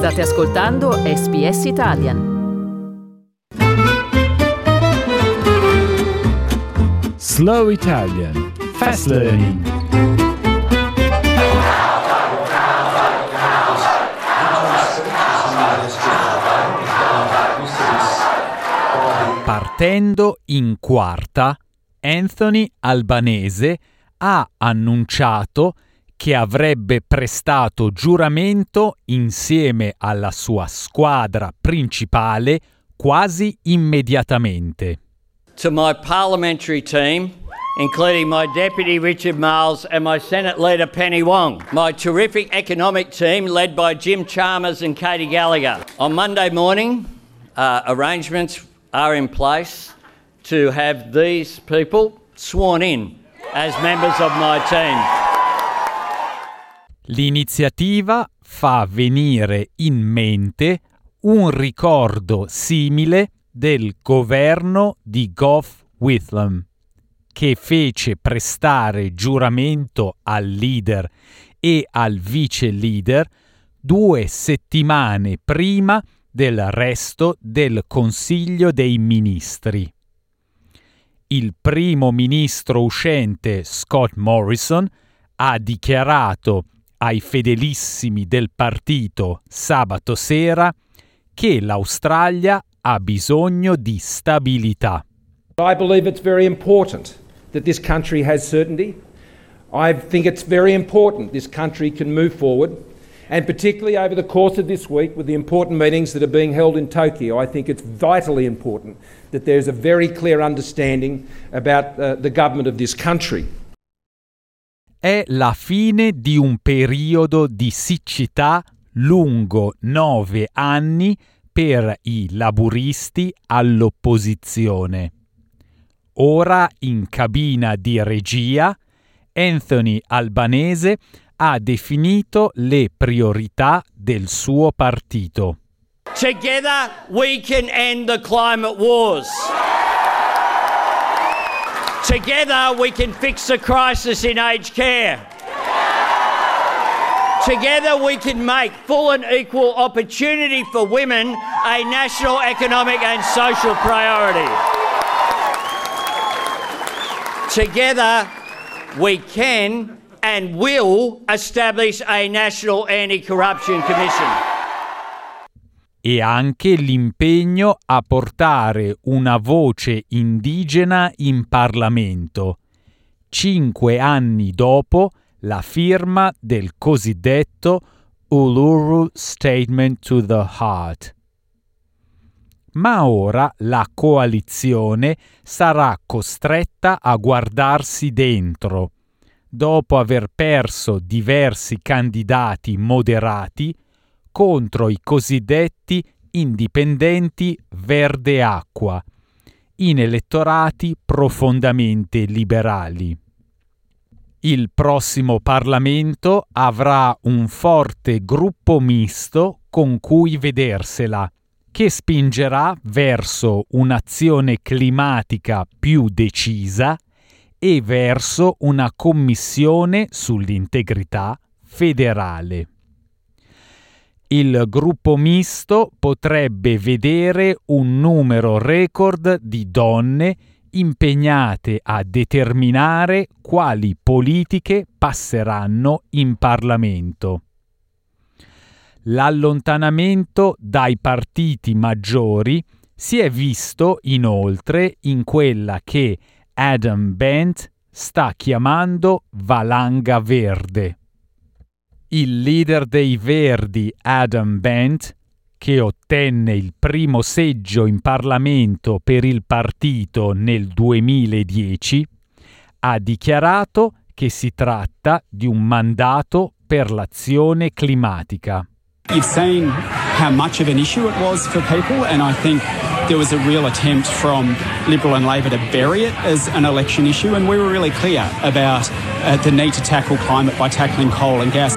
State ascoltando SBS Italian. Slow Italian Fast Learning. Partendo in quarta, Anthony Albanese ha annunciato che avrebbe prestato giuramento insieme alla sua squadra principale quasi immediatamente. To my parliamentary team, including my deputy Richard Miles and my Senate leader Penny Wong, my terrific economic team led by Jim Chalmers and Katie Gallagher. On Monday morning, uh, arrangements are in place to have these people sworn in as members of my team. L'iniziativa fa venire in mente un ricordo simile del governo di Gough Whitlam, che fece prestare giuramento al leader e al vice leader due settimane prima del resto del Consiglio dei Ministri. Il primo ministro uscente Scott Morrison ha dichiarato ai fedelissimi del partito sabato sera che l'Australia ha bisogno di stabilità. I believe it's very important that this country has certainty. I think it's very important this country can move forward. And particularly over the course of this week, with the important meetings that are being held in Tokyo, I think it's vitally important that there's a very clear understanding about uh, the government of this country. È la fine di un periodo di siccità lungo nove anni per i laburisti all'opposizione. Ora in cabina di regia, Anthony Albanese ha definito le priorità del suo partito. Together we can end the climate wars. Together we can fix the crisis in aged care. Together we can make full and equal opportunity for women a national economic and social priority. Together we can and will establish a national anti-corruption commission. E anche l'impegno a portare una voce indigena in Parlamento, cinque anni dopo la firma del cosiddetto Uluru Statement to the Heart. Ma ora la coalizione sarà costretta a guardarsi dentro, dopo aver perso diversi candidati moderati contro i cosiddetti indipendenti verde acqua, in elettorati profondamente liberali. Il prossimo Parlamento avrà un forte gruppo misto con cui vedersela, che spingerà verso un'azione climatica più decisa e verso una commissione sull'integrità federale il gruppo misto potrebbe vedere un numero record di donne impegnate a determinare quali politiche passeranno in Parlamento. L'allontanamento dai partiti maggiori si è visto inoltre in quella che Adam Bent sta chiamando valanga verde il leader dei Verdi Adam Bent, che ottenne il primo seggio in Parlamento per il partito nel 2010, ha dichiarato che si tratta di un mandato per l'azione climatica. You've seen how much of an issue it was for people, and I think there was a real attempt from Liberal and Labor to bury it as an election issue, and we were really clear about uh, the need to tackle climate by tackling coal and gas.